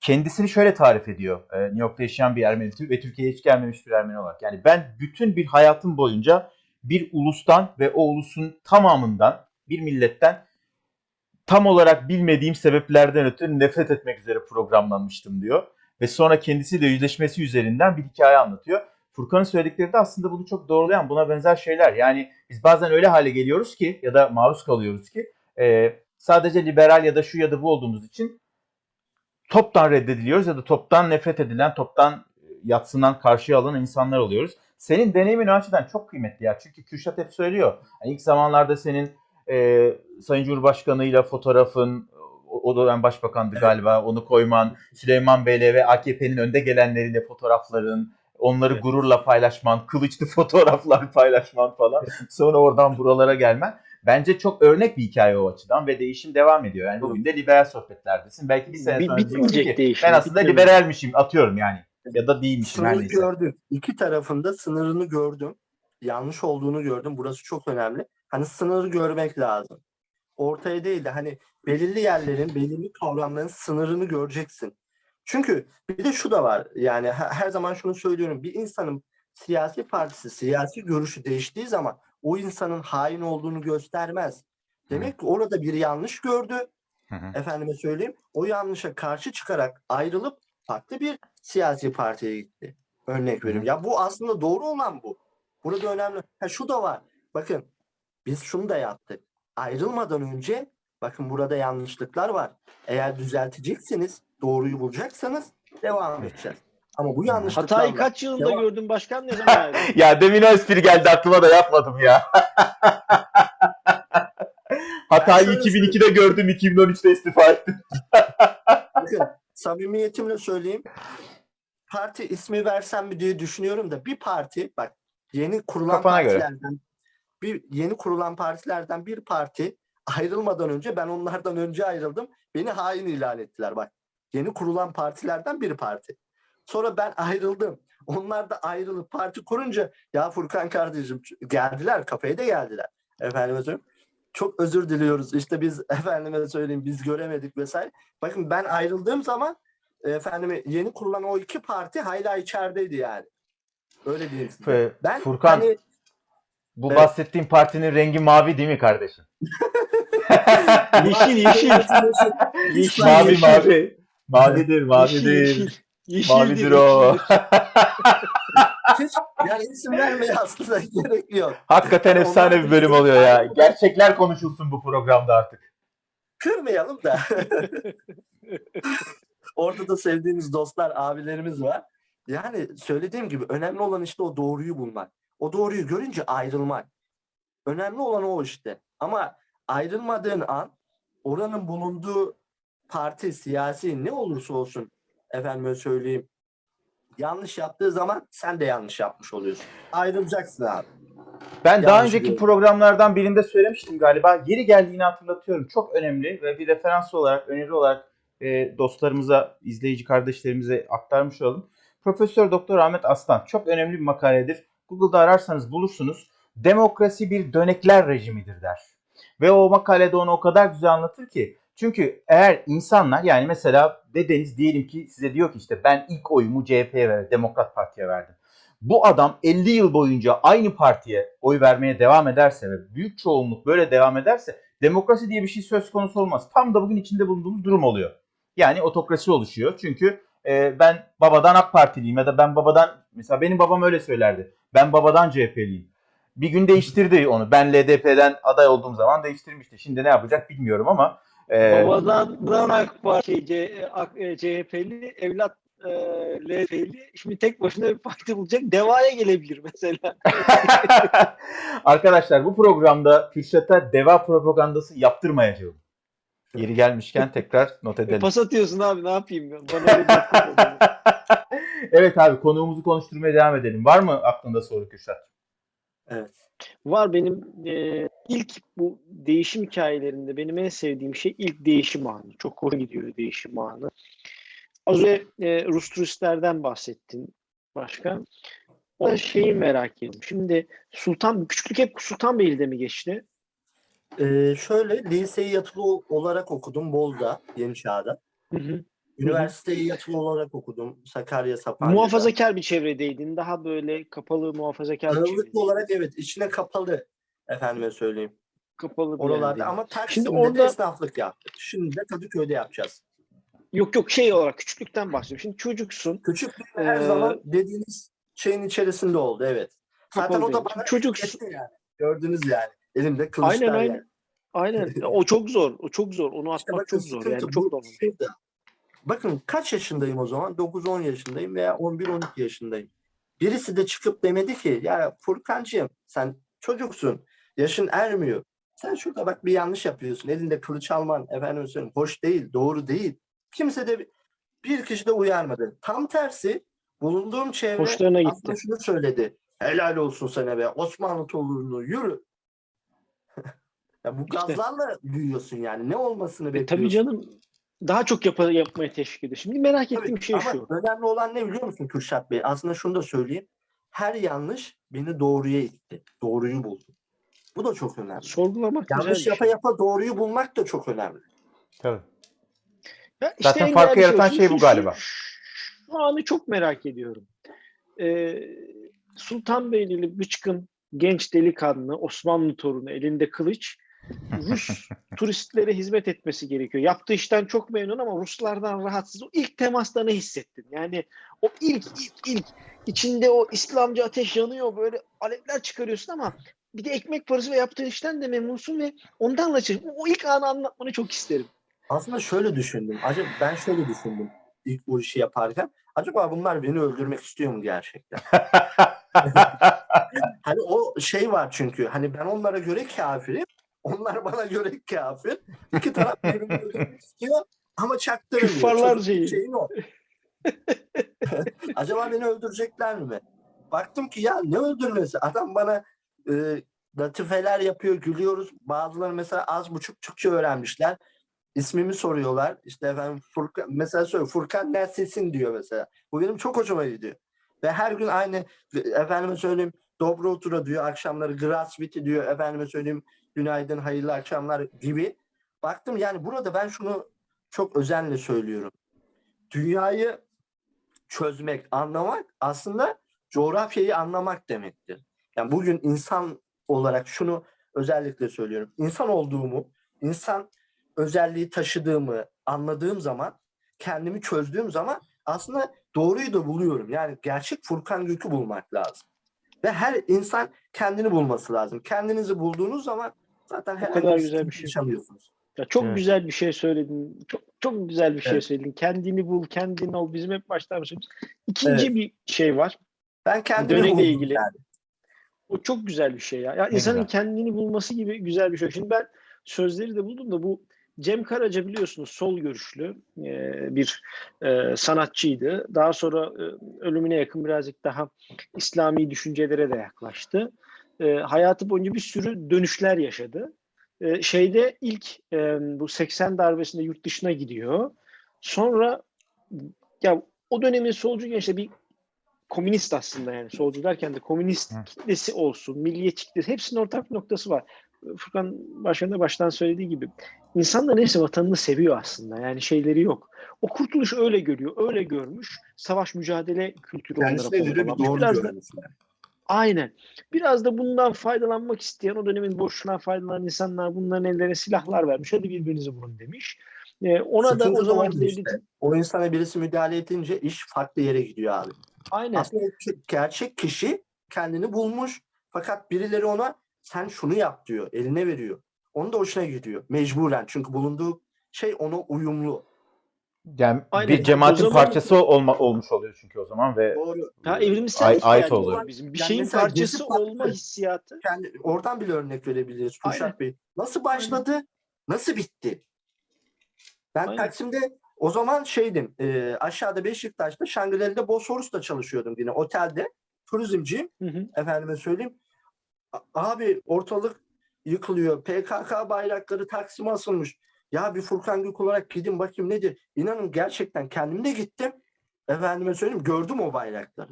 kendisini şöyle tarif ediyor e, New York'ta yaşayan bir Ermeni ve Türkiye'ye hiç gelmemiş bir Ermeni olarak. Yani ben bütün bir hayatım boyunca bir ulustan ve o ulusun tamamından bir milletten tam olarak bilmediğim sebeplerden ötürü nefret etmek üzere programlanmıştım diyor. Ve sonra kendisiyle yüzleşmesi üzerinden bir hikaye anlatıyor. Furkan'ın söyledikleri de aslında bunu çok doğrulayan buna benzer şeyler. Yani biz bazen öyle hale geliyoruz ki ya da maruz kalıyoruz ki e, sadece liberal ya da şu ya da bu olduğumuz için toptan reddediliyoruz ya da toptan nefret edilen, toptan yatsınan, karşıya alınan insanlar oluyoruz. Senin deneyimin açıdan çok kıymetli ya. Çünkü Kürşat hep söylüyor. Yani ilk zamanlarda senin e, Sayın Cumhurbaşkanı'yla fotoğrafın, o dönem başbakandı galiba, onu koyman, Süleyman Bey'le ve AKP'nin önde gelenleriyle fotoğrafların, onları Evet. gururla paylaşman, kılıçlı fotoğraflar paylaşman falan. Sonra oradan buralara gelmen. Bence çok örnek bir hikaye o açıdan ve değişim devam ediyor. Yani bugün de liberal sohbetlerdesin. Belki bir sene sonra bitmeyecek ki değişim, ben aslında bitmeyecek. liberalmişim atıyorum yani. Ya da değilmişim her Sınırı gördüm. İki tarafında sınırını gördüm. Yanlış olduğunu gördüm. Burası çok önemli. Hani sınırı görmek lazım. Ortaya değil de hani belirli yerlerin, belirli kavramların sınırını göreceksin. Çünkü bir de şu da var. Yani he- her zaman şunu söylüyorum. Bir insanın siyasi partisi, siyasi görüşü değiştiği zaman o insanın hain olduğunu göstermez. Demek ki orada bir yanlış gördü. Hı hı. Efendime söyleyeyim. O yanlışa karşı çıkarak ayrılıp farklı bir siyasi partiye gitti. Örnek veriyorum. Ya bu aslında doğru olan bu. Burada önemli. Ha şu da var. Bakın biz şunu da yaptık. Ayrılmadan önce bakın burada yanlışlıklar var. Eğer düzelteceksiniz, doğruyu bulacaksanız devam edeceğiz. Ama bu yanlışlıklarla Hatayı kaç yılında Devam. gördün başkan ne zaman? Ya demin o espri geldi aklıma da yapmadım ya. Hatayı şöyle 2002'de gördüm, 2013'te istifa ettim. bakın samimiyetimle söyleyeyim. Parti ismi versem mi diye düşünüyorum da bir parti bak yeni kurulan Kafana göre. partilerden bir yeni kurulan partilerden bir parti ayrılmadan önce ben onlardan önce ayrıldım. Beni hain ilan ettiler bak. Yeni kurulan partilerden bir parti. Sonra ben ayrıldım. Onlar da ayrılıp parti kurunca ya Furkan kardeşim geldiler kafeye de geldiler. Efendime söyleyeyim. Çok özür diliyoruz. İşte biz efendime söyleyeyim biz göremedik vesaire. Bakın ben ayrıldığım zaman efendime yeni kurulan o iki parti hala içerideydi yani. Öyle diyeyim size. Ben Furkan, hani Bu Evet. bahsettiğin partinin rengi mavi değil mi kardeşim? yeşil yeşil. yeşil mavi yeşil. mavi. Mavidir, Yeşil, mavidir. yeşil. Yeşildir, Mavidir o. hiç yani isim vermeye aslında gerek yok. Hakikaten Onlar efsane bir bölüm oluyor ya. Gerçekler konuşulsun bu programda artık. Kırmayalım da. Orada da sevdiğimiz dostlar, abilerimiz var. Yani söylediğim gibi önemli olan işte o doğruyu bulmak. O doğruyu görünce ayrılmak. Önemli olan o işte. Ama ayrılmadığın an oranın bulunduğu parti, siyasi ne olursa olsun efendime söyleyeyim yanlış yaptığı zaman sen de yanlış yapmış oluyorsun. Ayrılacaksın abi. Ben daha Yanlış önceki biliyorum. programlardan birinde söylemiştim galiba. Yeri geldiğini hatırlatıyorum. Çok önemli ve bir referans olarak, öneri olarak e, dostlarımıza, izleyici kardeşlerimize aktarmış olalım. Profesör Doktor Ahmet Aslan çok önemli bir makaledir. Google'da ararsanız bulursunuz. Demokrasi bir dönekler rejimidir der. Ve o makalede onu o kadar güzel anlatır ki. Çünkü eğer insanlar yani mesela dedeniz diyelim ki size diyor ki işte ben ilk oyumu CHP'ye verdim, Demokrat Parti'ye verdim. Bu adam 50 yıl boyunca aynı partiye oy vermeye devam ederse ve büyük çoğunluk böyle devam ederse demokrasi diye bir şey söz konusu olmaz. Tam da bugün içinde bulunduğumuz durum oluyor. Yani otokrasi oluşuyor. Çünkü e, ben babadan AK Partiliyim ya da ben babadan mesela benim babam öyle söylerdi. Ben babadan CHP'liyim. Bir gün değiştirdi onu. Ben LDP'den aday olduğum zaman değiştirmişti. Şimdi ne yapacak bilmiyorum ama e, Babadan Dan AK Parti, C, AK- e, CHP'li, evlat e, LDP'li. Şimdi tek başına bir parti bulacak. Devaya gelebilir mesela. Arkadaşlar bu programda Kürşat'a deva propagandası yaptırmayacağım. Yeri gelmişken tekrar not E, edelim. pas atıyorsun abi ne yapayım ben? Bana evet abi konuğumuzu konuşturmaya devam edelim. Var mı aklında soru Kürşat? Evet. Var benim e, ilk bu değişim hikayelerinde benim en sevdiğim şey ilk değişim anı. Çok hoş gidiyor değişim anı. Az önce e, Rus turistlerden bahsettin başkan. O da şeyi merak ettim. Şimdi Sultan, küçüklük hep Sultanbeyli'de mi geçti? Ee, şöyle liseyi yatılı olarak okudum Bolu'da, Yeni Çağ'da. Hı hı. Üniversiteyi yatılı olarak okudum Sakarya Sapanca'da. Muhafazakar bir çevredeydin. Daha böyle kapalı muhafazakar bir çevredeydin. Olarak evet içine kapalı efendime söyleyeyim. Kapalı bir Oralarda yerdeydin. ama Taksim'de Şimdi orada- de esnaflık yaptık. Şimdi de Kadıköy'de yapacağız. Yok yok şey olarak küçüklükten bahsediyorum. Şimdi çocuksun. Küçük her Ee, zaman dediğiniz şeyin içerisinde oldu evet. Zaten kapalı o da bana Çocuk- etti yani. Gördünüz yani. Elimde kılıçlar Aynen yani. aynen. Aynen. O çok zor. O çok zor. Onu İşte atmak bakın çok zor. Yani çok şurada. Bakın kaç yaşındayım o zaman? 9-10 yaşındayım veya 11-12 yaşındayım. Birisi de çıkıp demedi ki ya Furkancığım sen çocuksun. Yaşın ermiyor. Sen şurada bak bir yanlış yapıyorsun. Elinde kılıç alman efendim söyleyeyim hoş değil, doğru değil. Kimse de bir kişi de uyarmadı. Tam tersi bulunduğum çevre Hoşlarına gitti. şunu söyledi. Helal olsun sana be Osmanlı torunu yürü. Ya bu İşte. gazlarla büyüyorsun yani. Ne olmasını E, bekliyorsun? tabii canım. Daha çok yap yapmaya teşvik ediyor. Şimdi merak Tabii, ettiğim şey ama şu. önemli olan ne biliyor musun Kürşat Bey? Aslında şunu da söyleyeyim. Her yanlış beni doğruya itti. Doğruyu buldum. Bu da çok önemli. Sorgulamak Yanlış yapa şey. yapa doğruyu bulmak da çok önemli. Tabii. Ya işte Zaten en farkı yaratan şu- şey bu galiba. Şu anı çok merak ediyorum. Ee, Sultanbeyli'li bıçkın genç delikanlı Osmanlı torunu elinde kılıç Rus turistlere hizmet etmesi gerekiyor. Yaptığı işten çok memnun ama Ruslardan rahatsız. O ilk temasta ne hissettin? Yani o ilk ilk ilk içinde o İslamcı ateş yanıyor böyle alevler çıkarıyorsun ama bir de ekmek parası ve yaptığın işten de memnunsun ve ondan da çık- O ilk anı anlatmanı çok isterim. Aslında şöyle düşündüm. Acaba ben şöyle düşündüm ilk bu işi yaparken. Acaba bunlar beni öldürmek istiyor mu gerçekten? Hani o şey var çünkü. Hani ben onlara göre kafirim. Onlar bana göre kafir. İki taraf birbirini istiyor ama çaktırmıyor. Küffarlar şeyi. şeyin o. Acaba beni öldürecekler mi? Baktım ki ya ne öldürmesi? Adam bana e, latifeler yapıyor, gülüyoruz. Bazıları mesela az buçuk Türkçe öğrenmişler. İsmimi soruyorlar. İşte efendim Furkan, mesela söylüyor Furkan neredesin diyor mesela. Bu benim çok hoşuma gidiyor. Ve her gün aynı efendime söyleyeyim Dobro Otura diyor. Akşamları Grasviti diyor. Efendime söyleyeyim günaydın, hayırlı akşamlar gibi. Baktım yani burada ben şunu çok özenle söylüyorum. Dünyayı çözmek, anlamak aslında coğrafyayı anlamak demektir. Yani bugün insan olarak şunu özellikle söylüyorum. İnsan olduğumu, insan özelliği taşıdığımı anladığım zaman, kendimi çözdüğüm zaman aslında doğruyu da buluyorum. Yani gerçek Furkan Gök'ü bulmak lazım. Ve her insan kendini bulması lazım. Kendinizi bulduğunuz zaman zaten herhangi kadar güzel bir şey. Ya çok Evet. güzel bir şey söyledin. Çok çok güzel bir şey Evet. söyledin. Kendini bul, kendin ol. Bizim hep baştan başlıyoruz. İkinci Evet. bir şey var. Ben kendimi Döneyle buldum ilgili. yani. O çok güzel bir şey ya. Ya Ne insanın güzel. kendini bulması gibi güzel bir şey. Şimdi ben sözleri de buldum da bu Cem Karaca biliyorsunuz sol görüşlü e, bir e, sanatçıydı. Daha sonra e, ölümüne yakın birazcık daha İslami düşüncelere de yaklaştı. E, hayatı boyunca bir sürü dönüşler yaşadı. E, şeyde ilk e, bu 80 darbesinde yurt dışına gidiyor. Sonra ya o dönemin solcu gençleri bir komünist aslında yani solcu derken de komünist Hı. kitlesi olsun, milliyetçi kitlesi hepsinin ortak bir noktası var. Furkan Başkan da baştan söylediği gibi insan da neyse vatanını seviyor aslında yani şeyleri yok. O kurtuluş öyle görüyor, öyle görmüş. Savaş mücadele kültürü onlara Kendisine göre bir pompalanmış. doğru Biraz da. Aynen. Biraz da bundan faydalanmak isteyen o dönemin boşluğundan faydalanan insanlar bunların ellerine silahlar vermiş. Hadi birbirinizi vurun demiş. Ee, ona da Sıkıntı o zaman işte. O insana birisi müdahale edince iş farklı yere gidiyor abi. aynen. Aslında gerçek kişi kendini bulmuş fakat birileri ona sen şunu yap diyor, eline veriyor. Onun da hoşuna gidiyor mecburen çünkü bulunduğu şey ona uyumlu. Yani Aynen. bir cemaatin zaman- parçası olma, olmuş oluyor çünkü o zaman ve Doğru. Ha evrimsel Ay- ait oluyor. bizim. Bir Yani şeyin parçası olma hissiyatı. Kendi, oradan bile örnek verebiliriz Aynen. Kuşat Bey. Nasıl başladı, nasıl bitti? Ben Aynen. Taksim'de o zaman şeydim, e, aşağıda Beşiktaş'ta Şangri-La'da Bosporus'ta çalışıyordum yine otelde. Turizmciyim. Hı hı. efendime söyleyeyim. A- Abi ortalık yıkılıyor. PKK bayrakları Taksim'e asılmış. Ya bir Furkan Gök olarak gidin bakayım nedir? İnanın gerçekten kendim de gittim. Efendime söyleyeyim gördüm o bayrakları.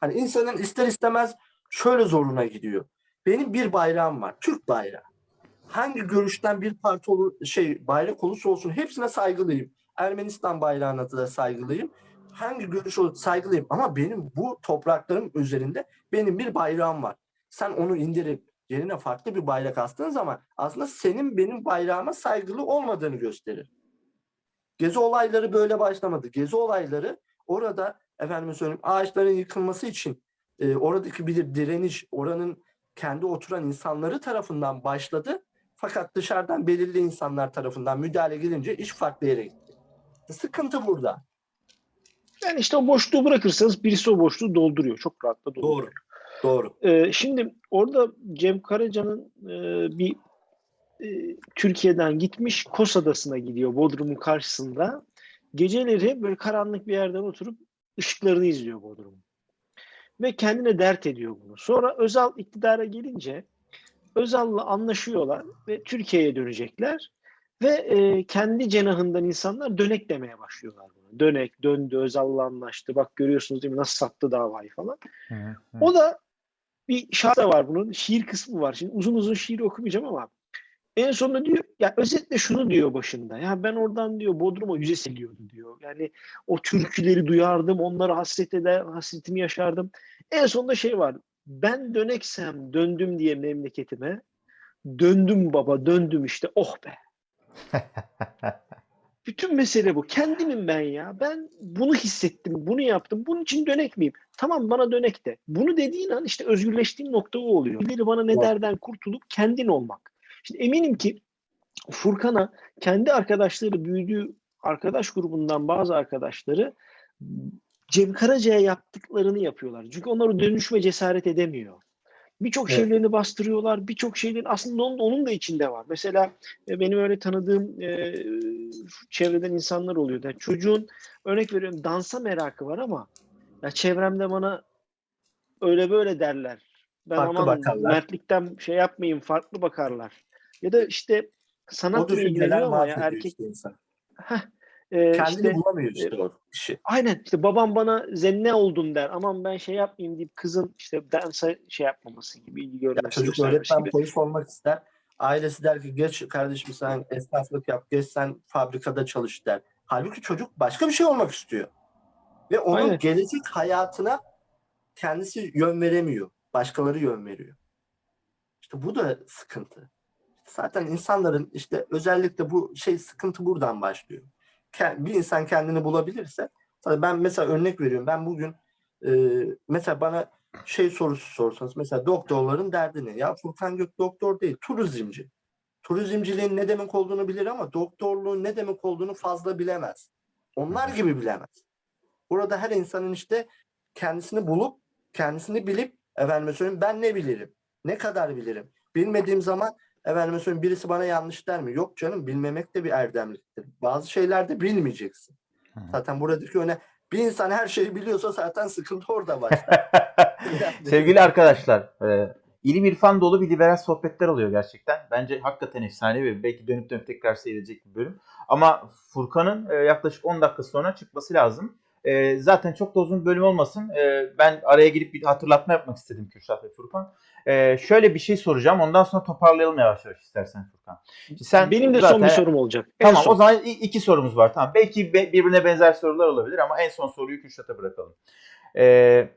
Hani insanın ister istemez şöyle zoruna gidiyor. Benim bir bayrağım var. Türk bayrağı. Hangi görüşten bir parti olur, şey bayrak olursa olsun hepsine saygılıyım. Ermenistan bayrağına da saygılıyım. Hangi görüş olur saygılıyım. Ama benim bu topraklarım üzerinde benim bir bayrağım var. Sen onu indirip yerine farklı bir bayrak astığın zaman aslında senin benim bayrağıma saygılı olmadığını gösterir. Gezi olayları böyle başlamadı. Gezi olayları orada efendim söyleyeyim ağaçların yıkılması için e, oradaki bir direniş, oranın kendi oturan insanları tarafından başladı. Fakat dışarıdan belirli insanlar tarafından müdahale gelince iş farklı yere gitti. Sıkıntı burada. Yani işte o boşluğu bırakırsanız birisi o boşluğu dolduruyor. Çok rahatla dolduruyor. Doğru. Ee, şimdi orada Cem Karaca'nın e, bir e, Türkiye'den gitmiş Kos Adası'na gidiyor Bodrum'un karşısında. Geceleri böyle karanlık bir yerden oturup ışıklarını izliyor Bodrum'un. Ve kendine dert ediyor bunu. Sonra Özal iktidara gelince Özal'la anlaşıyorlar ve Türkiye'ye dönecekler. Ve e, kendi cenahından insanlar dönek demeye başlıyorlar buna. Dönek, döndü, Özal'la anlaştı. Bak görüyorsunuz değil mi nasıl sattı davayı falan. O da bir da var bunun. Şiir kısmı var. Şimdi uzun uzun şiir okumayacağım ama en sonunda diyor ya özetle şunu diyor başında. Ya ben oradan diyor Bodrum'a yüze seliyordu diyor. Yani o türküleri duyardım, onları hasret eder, hasretimi yaşardım. En sonunda şey var. Ben döneksem döndüm diye memleketime. Döndüm baba, döndüm işte. Oh be. Bütün mesele bu. Kendimim ben ya. Ben bunu hissettim, bunu yaptım. Bunun için dönek miyim? Tamam bana dönek de. Bunu dediğin an işte özgürleştiğim nokta o oluyor. Birileri bana ne derden kurtulup kendin olmak. Şimdi eminim ki Furkan'a kendi arkadaşları büyüdüğü arkadaş grubundan bazı arkadaşları Cem Karaca'ya yaptıklarını yapıyorlar. Çünkü onlar o dönüşme cesaret edemiyor. Birçok Evet. şeylerini bastırıyorlar. Birçok şeylerin aslında onun, onun da içinde var. Mesela e, benim öyle tanıdığım e, çevreden insanlar oluyor. Yani çocuğun örnek veriyorum dansa merakı var ama ya çevremde bana öyle böyle derler. Ben Farklı aman bakarlar. mertlikten şey yapmayayım farklı bakarlar. Ya da işte O sanatla ilgileniyor ama ya erkek insan. Heh, e, Kendini işte bulamıyor işte o kişi. Aynen işte babam bana zenne oldun der. Aman ben şey yapmayayım deyip kızın işte dansa şey yapmaması gibi ilgi Ya görmesi çocuk göstermesi öğretmen gibi. polis olmak ister. Ailesi der ki geç kardeşim sen esnaflık yap, geç sen fabrikada çalış der. Halbuki çocuk başka bir şey olmak istiyor. Ve onun Aynen. gelecek hayatına kendisi yön veremiyor. Başkaları yön veriyor. İşte bu da sıkıntı. Zaten insanların işte özellikle bu şey sıkıntı buradan başlıyor. Bir insan kendini bulabilirse ben mesela örnek veriyorum. Ben bugün e, mesela bana şey sorusu sorsanız mesela doktorların derdi ne? Ya Furkan Gök doktor değil, turizmci. Turizmciliğin ne demek olduğunu bilir ama doktorluğun ne demek olduğunu fazla bilemez. Onlar gibi bilemez. Burada her insanın işte kendisini bulup, kendisini bilip efendime söyleyeyim ben ne bilirim? Ne kadar bilirim? Bilmediğim zaman efendime söyleyeyim birisi bana yanlış der mi? Yok canım bilmemek de bir erdemliktir. Bazı şeyler de bilmeyeceksin. Hı. Zaten buradaki öne bir insan her şeyi biliyorsa zaten sıkıntı orada başlar. Yani- Sevgili arkadaşlar, e, ilim irfan dolu bir liberal sohbetler oluyor gerçekten. Bence hakikaten efsane ve belki dönüp dönüp tekrar seyredecek bir bölüm. Ama Furkan'ın e, yaklaşık 10 dakika sonra çıkması lazım. E, zaten çok da uzun bölüm olmasın. E, ben araya girip bir hatırlatma yapmak istedim Kürşat ve Furkan. E, şöyle bir şey soracağım. Ondan sonra toparlayalım yavaş yavaş istersen Furkan. Şimdi Sen Benim de zaten- son bir sorum olacak. Tamam son. o zaman iki sorumuz var. Tamam. Belki be- birbirine benzer sorular olabilir ama en son soruyu Kürşat'a bırakalım. Ee,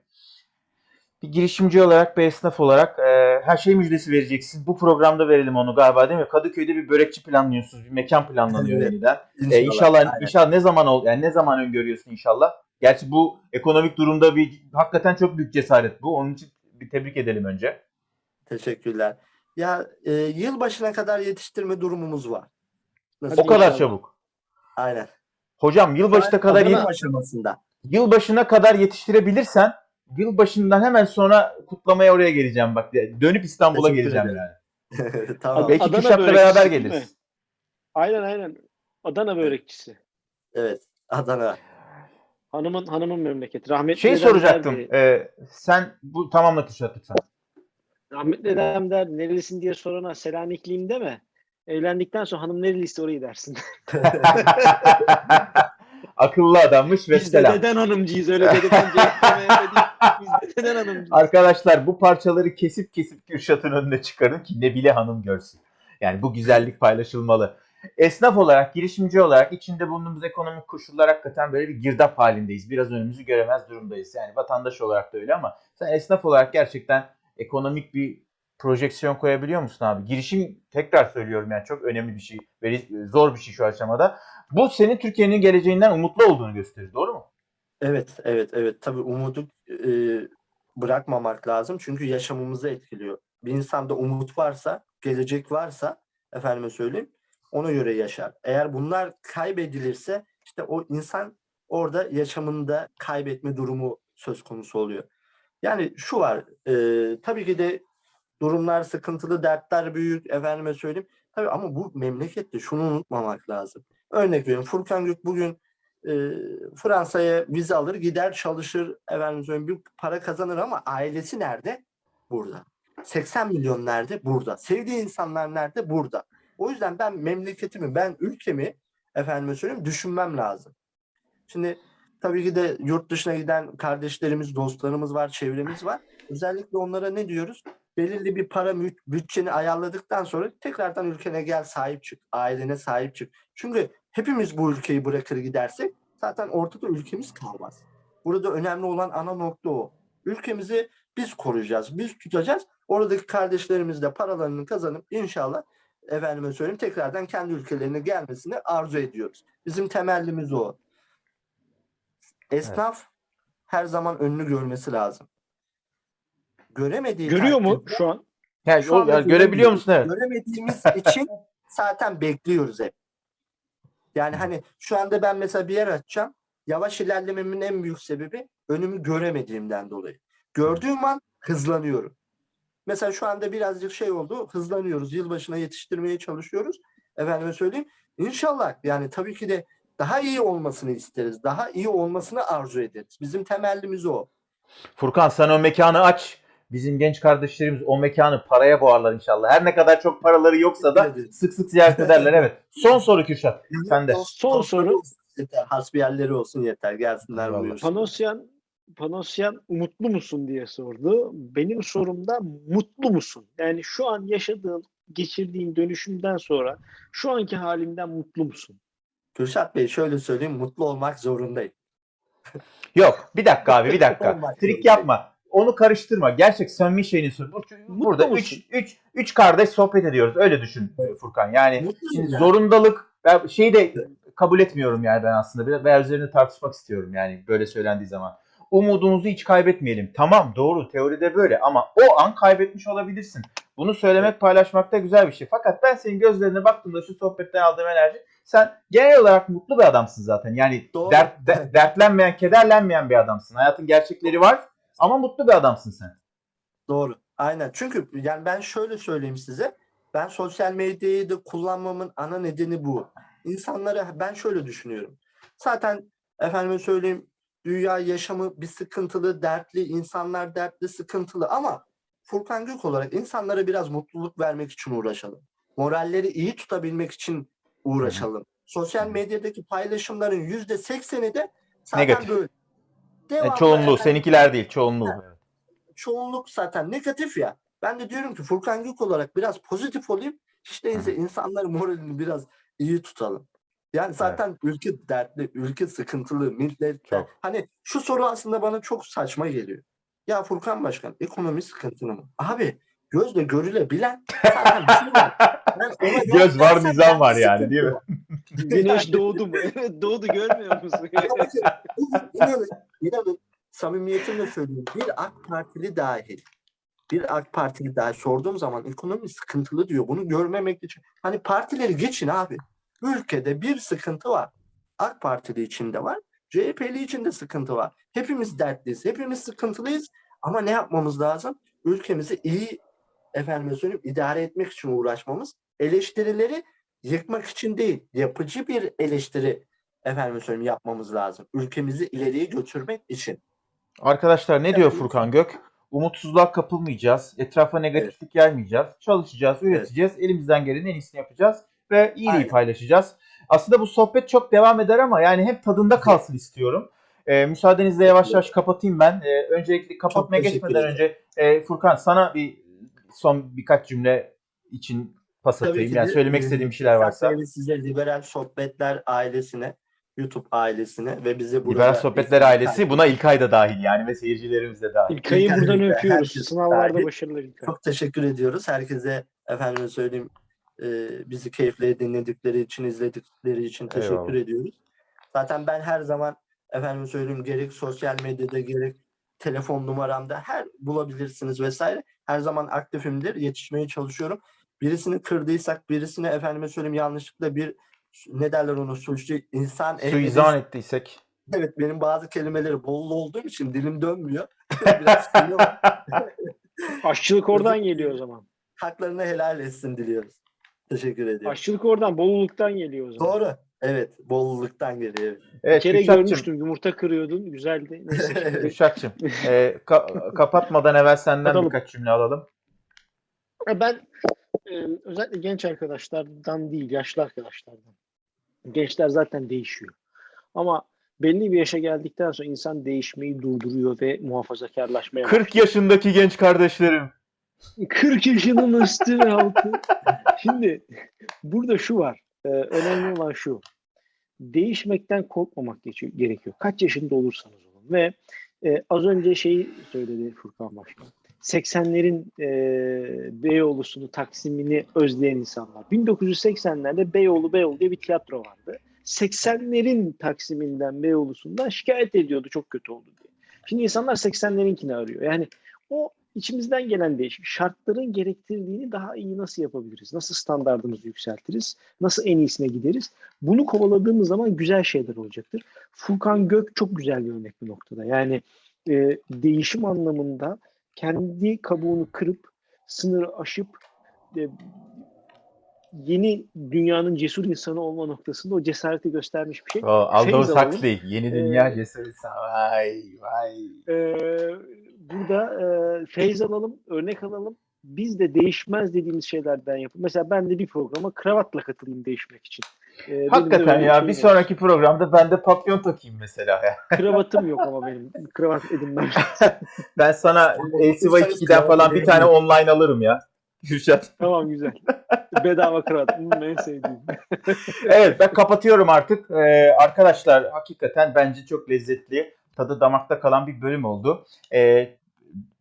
bir girişimci olarak, bir esnaf olarak e, her şey müjdesi vereceksin. Bu programda verelim onu galiba değil mi? Kadıköy'de bir börekçi planlıyorsunuz. Bir mekan planlanıyor Evet. yeniden. Ee, inşallah inşallah ne zaman ol yani ne zaman öngörüyorsun inşallah? Gerçi bu ekonomik durumda bir hakikaten çok büyük cesaret bu. Onun için bir tebrik edelim önce. Teşekkürler. Ya e, yılbaşına kadar yetiştirme durumumuz var. Nasıl o kadar inşallah. çabuk. Aynen. Hocam yılbaşına kadar aşamasında. yılbaşına kadar yetiştirebilirsen yılbaşından hemen sonra kutlamaya oraya geleceğim bak. Dönüp İstanbul'a Teşekkür geleceğim ederim. yani. tamam. Belki Adana börekçisi beraber mi? geliriz. Aynen aynen. Adana börekçisi. Evet. Adana. Hanımın hanımın memleketi. Rahmetli Şey soracaktım. derdi- e, sen bu tamamla Kürşat lütfen. rahmetli dedem der nerelisin diye sorana Selamikliyim deme. Evlendikten sonra hanım nereliyse orayı dersin. Akıllı adammış ve Biz de selam. deden hanımcıyız öyle cevaplamaya değil. Biz de deden hanımcıyız. Arkadaşlar bu parçaları kesip kesip Kürşat'ın önüne çıkarın ki Nebile Hanım görsün. Yani bu güzellik paylaşılmalı. Esnaf olarak, girişimci olarak içinde bulunduğumuz ekonomik koşullar hakikaten böyle bir girdap halindeyiz. Biraz önümüzü göremez durumdayız. Yani vatandaş olarak da öyle ama sen esnaf olarak gerçekten ekonomik bir projeksiyon koyabiliyor musun abi? Girişim tekrar söylüyorum yani çok önemli bir şey zor bir şey şu aşamada. Bu senin Türkiye'nin geleceğinden umutlu olduğunu gösterir. Doğru mu? Evet, evet, evet. Tabii umudu e, bırakmamak lazım. Çünkü yaşamımızı etkiliyor. Bir insanda umut varsa, gelecek varsa, efendime söyleyeyim, ona göre yaşar. Eğer bunlar kaybedilirse, işte o insan orada yaşamında kaybetme durumu söz konusu oluyor. Yani şu var, e, tabii ki de durumlar sıkıntılı, dertler büyük, efendime söyleyeyim. Tabii ama bu memlekette şunu unutmamak lazım. Örnek veriyorum, Furkan Gök bugün e, Fransa'ya vize alır, gider çalışır, efendim söyleyeyim, bir para kazanır ama ailesi nerede? Burada. 80 milyon nerede? Burada. Sevdiği insanlar nerede? Burada. O yüzden ben memleketimi, ben ülkemi efendime söyleyeyim düşünmem lazım. Şimdi tabii ki de yurt dışına giden kardeşlerimiz, dostlarımız var, çevremiz var. Özellikle onlara ne diyoruz? Belirli bir para bütçeni ayarladıktan sonra tekrardan ülkene gel sahip çık, ailene sahip çık. Çünkü hepimiz bu ülkeyi bırakır gidersek zaten ortada ülkemiz kalmaz. Burada önemli olan ana nokta o. Ülkemizi biz koruyacağız, biz tutacağız. Oradaki kardeşlerimiz de paralarını kazanıp inşallah efendime söyleyeyim tekrardan kendi ülkelerine gelmesini arzu ediyoruz. Bizim temellimiz o. Esnaf her zaman önünü görmesi lazım. Göremediği Görüyor mu şu an? Yani, Şu o- yani görebiliyor musun? Evet. Göremediğimiz için zaten bekliyoruz hep. Yani hani şu anda ben mesela bir yer açacağım. Yavaş ilerlememin en büyük sebebi önümü göremediğimden dolayı. Gördüğüm an hızlanıyorum. Mesela şu anda birazcık şey oldu. Hızlanıyoruz. Yılbaşına yetiştirmeye çalışıyoruz. Efendime söyleyeyim. İnşallah yani tabii ki de daha iyi olmasını isteriz. Daha iyi olmasını arzu ederiz. Bizim temellimiz o. Furkan sen o mekanı aç. Bizim genç kardeşlerimiz o mekanı paraya boğarlar inşallah. Her ne kadar çok paraları yoksa da sık sık ziyaret ederler. Evet. Son soru Kürşat. Sen de. Son soru. Yeter. Hasbiyerleri olsun yeter. Gelsinler. Panosyan Panosyan umutlu musun diye sordu. Benim sorumda mutlu musun? Yani şu an yaşadığın, geçirdiğin dönüşümden sonra şu anki halimden mutlu musun? Kürşat Bey şöyle söyleyeyim mutlu olmak zorundayım. Yok bir dakika abi bir dakika. Trik yapma. Onu karıştırma. Gerçek samimi şeyini. Bu- Burada üç, musun? üç, üç kardeş sohbet ediyoruz. Öyle düşün Furkan. Yani şimdi zorundalık ben şeyi de kabul etmiyorum yani ben aslında. Biraz veya üzerine tartışmak istiyorum yani böyle söylendiği zaman. Umudumuzu hiç kaybetmeyelim. Tamam doğru teoride böyle ama o an kaybetmiş olabilirsin. Bunu söylemek, paylaşmak da güzel bir şey. Fakat ben senin gözlerine baktığımda şu sohbetten aldığım enerji sen genel olarak mutlu bir adamsın zaten. Yani Doğru. dert, de- dertlenmeyen, kederlenmeyen bir adamsın. Hayatın gerçekleri var ama mutlu bir adamsın sen. Doğru. Aynen. Çünkü yani ben şöyle söyleyeyim size. Ben sosyal medyayı da kullanmamın ana nedeni bu. İnsanlara ben şöyle düşünüyorum. Zaten efendime söyleyeyim dünya yaşamı bir sıkıntılı, dertli, insanlar dertli, sıkıntılı ama Furkan Gök olarak insanlara biraz mutluluk vermek için uğraşalım. Moralleri iyi tutabilmek için uğraşalım. Sosyal medyadaki paylaşımların yüzde sekseni de zaten Negatif. böyle. E, Devamlı çoğunluğu, efendim- seninkiler değil, çoğunluğu. Evet. çoğunluk zaten negatif ya. Ben de diyorum ki Furkan Gök olarak biraz pozitif olayım. Hiç değilse insanların moralini biraz iyi tutalım. Yani zaten ülke dertli, ülke sıkıntılı, millet Çok. Hani şu soru aslında bana çok saçma geliyor. Ya Furkan Başkan ekonomi sıkıntılı mı? Abi gözle görülebilen zaten bir şey var. Göz var, nizam var yani, değil mi? Güneş doğdu mu? Evet doğdu görmüyor musun? inanın, inanın samimiyetimle söylüyorum. Bir AK Partili dahil bir AK Partili dahil sorduğum zaman ekonomi sıkıntılı diyor. Bunu görmemek için. Hani partileri geçin abi. Ülkede bir sıkıntı var. AK Partili içinde var. CHP'li içinde sıkıntı var. Hepimiz dertliyiz. Hepimiz sıkıntılıyız. Ama ne yapmamız lazım? Ülkemizi iyi efendime söyleyeyim idare etmek için uğraşmamız. Eleştirileri yıkmak için değil. Yapıcı bir eleştiri efendime söyleyeyim yapmamız lazım. Ülkemizi ileriye götürmek için. Arkadaşlar ne diyor Furkan Gök? Umutsuzluğa kapılmayacağız. Etrafa negatiflik yaymayacağız. Çalışacağız, üreteceğiz. Elimizden gelenin en iyisini yapacağız ve iyiliği Aynen. paylaşacağız. Aslında bu sohbet çok devam eder ama yani hem tadında kalsın istiyorum. Ee, müsaadenizle yavaş yavaş kapatayım ben. Ee, öncelikle kapatmaya geçmeden önce e, Furkan sana bir son birkaç cümle için pas Tabii atayım. ki Yani de, söylemek e, istediğim bir şeyler varsa. Size Liberal Sohbetler ailesine, YouTube ailesine ve bizi burada... Liberal Sohbetler ailesi buna İlkay da dahil yani ve seyircilerimiz de dahil. İlkay'ı İlkay buradan öpüyoruz. Sınavlarda dahil. başarılar İlkay. Çok teşekkür ediyoruz. Herkese efendime söyleyeyim e, bizi keyifle dinledikleri için, izledikleri için teşekkür Eyvallah. ediyoruz. Zaten ben her zaman efendim söyleyeyim gerek sosyal medyada gerek telefon numaramda her bulabilirsiniz vesaire. Her zaman aktifimdir. Yetişmeye çalışıyorum. Birisini kırdıysak, birisine efendime söyleyeyim yanlışlıkla bir ne derler onu suçlu insan Suizan ettiysek. Evet benim bazı kelimeleri bol olduğum için dilim dönmüyor. Biraz. Aşçılık oradan geliyor o zaman. Haklarını helal etsin diliyoruz. Teşekkür ediyorum. Aşçılık oradan, Boluluk'tan geliyor o zaman. Doğru. Evet. Bolluktan geliyor. evet. Bir kere Kürşat'cığım, görmüştüm. Yumurta kırıyordun. Güzeldi. Kürşat'cığım, e, ka- kapatmadan evvel senden Kapatalım. birkaç cümle alalım. Ya Ben e, özellikle genç arkadaşlardan değil, yaşlı arkadaşlardan. Gençler zaten değişiyor. Ama belli bir yaşa geldikten sonra insan değişmeyi durduruyor ve muhafazakarlaşmaya 40 yaşındaki genç kardeşlerim. 40 yaşının üstü ve altı. Şimdi burada şu var. e, önemli olan şu. Değişmekten korkmamak gerekiyor. Kaç yaşında olursanız olun. Ve e, az önce şeyi söyledi Furkan Başkan. 80'lerin e, Beyoğlu'sunu, Taksim'ini özleyen insanlar. 1980'lerde Beyoğlu Beyoğlu diye bir tiyatro vardı. 80'lerin Taksim'inden, Beyoğlu'sundan şikayet ediyordu çok kötü oldu diye. Şimdi insanlar 80'lerinkini arıyor. Yani o içimizden gelen değişik. Şartların gerektirdiğini daha iyi nasıl yapabiliriz? Nasıl standartımızı yükseltiriz? Nasıl en iyisine gideriz? Bunu kovaladığımız zaman güzel şeyler olacaktır. Furkan Gök çok güzel bir örnek bir noktada. Yani e, değişim anlamında kendi kabuğunu kırıp sınırı aşıp e, yeni dünyanın cesur insanı olma noktasında o cesareti göstermiş bir şey. O, Aldous Feyz alalım. Huxley. Yeni Dünya Ee, Cesareti. Vay vay. Ee, burada e, feyz alalım, örnek alalım. Biz de değişmez dediğimiz şeylerden yapın. Mesela ben de bir programa kravatla katılayım değişmek için. Ee, Hakikaten ya bir var. sonraki programda ben de papyon takayım mesela ya. Kravatım yok ama benim. Kravat edinmem. Ben sana LCY 2'den falan bir tane online alırım ya. Kürşat. tamam güzel. Bedava kravat. Hmm, en sevdiğim. Evet ben kapatıyorum artık. Ee, arkadaşlar hakikaten bence çok lezzetli, tadı damakta kalan bir bölüm oldu. Ee,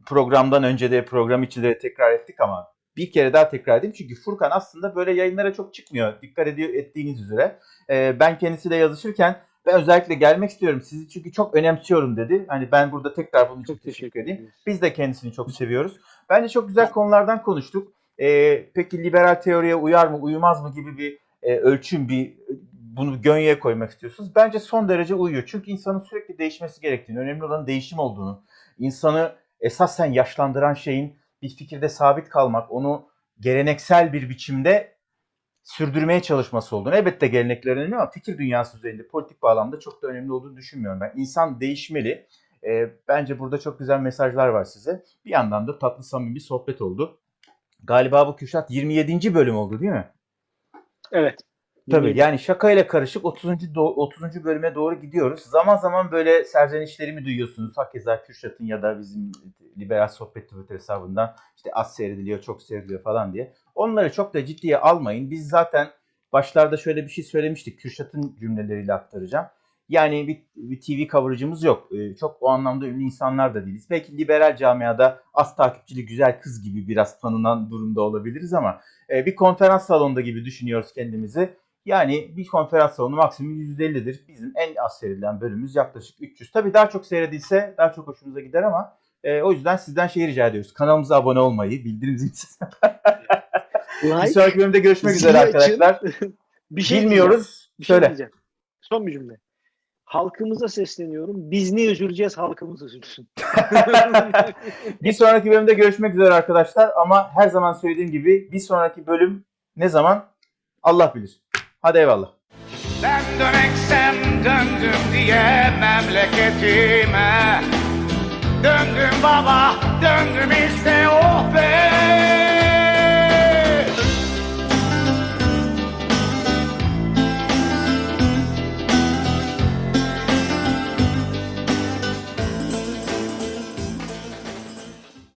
programdan önce de program içinde de tekrar ettik ama bir kere daha tekrar edeyim. Çünkü Furkan aslında böyle yayınlara çok çıkmıyor. Dikkat ediyor ettiğiniz üzere. Ee, ben kendisiyle yazışırken ben özellikle gelmek istiyorum. Sizi çünkü çok önemsiyorum dedi. Hani ben burada tekrar bunun için Çok teşekkür, edeyim. Biz de kendisini çok seviyoruz. Bence çok güzel konulardan konuştuk. Ee, peki liberal teoriye uyar mı, uyumaz mı gibi bir e, ölçüm, bir bunu gönyeye koymak istiyorsunuz. Bence son derece uyuyor. Çünkü insanın sürekli değişmesi gerektiğini, önemli olan değişim olduğunu, insanı esasen yaşlandıran şeyin bir fikirde sabit kalmak, onu geleneksel bir biçimde sürdürmeye çalışması olduğunu. Elbette gelenekler önemli ama fikir dünyası üzerinde politik bağlamda çok da önemli olduğunu düşünmüyorum ben. İnsan değişmeli. E, bence burada çok güzel mesajlar var size. Bir yandan da tatlı samimi bir sohbet oldu. Galiba bu Kürşat 27. bölüm oldu değil mi? Evet. Tabii yani şakayla karışık 30. do- 30. bölüme doğru gidiyoruz. Zaman zaman böyle serzenişlerimi duyuyorsunuz. Hakeza Kürşat'ın ya da bizim liberal sohbet Twitter hesabından işte az seyrediliyor, çok seyrediliyor falan diye. Onları çok da ciddiye almayın. Biz zaten başlarda şöyle bir şey söylemiştik. Kürşat'ın cümleleriyle aktaracağım. Yani bir, bir TV coverage'ımız yok. Ee, çok o anlamda ünlü insanlar da değiliz. Belki liberal camiada az takipçili güzel kız gibi biraz tanınan durumda olabiliriz ama e, bir konferans salonunda gibi düşünüyoruz kendimizi. Yani bir konferans salonu maksimum 150'dir. Bizim en az seyredilen bölümümüz yaklaşık 300. Tabii daha çok seyredilse daha çok hoşumuza gider ama e, o yüzden sizden şey rica ediyoruz. Kanalımıza abone olmayı, bildirim zilini Bir Like, sonraki bölümde görüşmek üzere arkadaşlar. bir şey. Bilmiyoruz. Bir şey Söyle. diyeceğim. Son bir cümle. Halkımıza sesleniyorum. Biz ne üzüleceğiz halkımız üzülsün. Bir sonraki bölümde görüşmek üzere arkadaşlar. Ama her zaman söylediğim gibi bir sonraki bölüm ne zaman? Allah bilir. Hadi eyvallah. Ben döneksem döndüm diye memleketime Döndüm baba, döndüm işte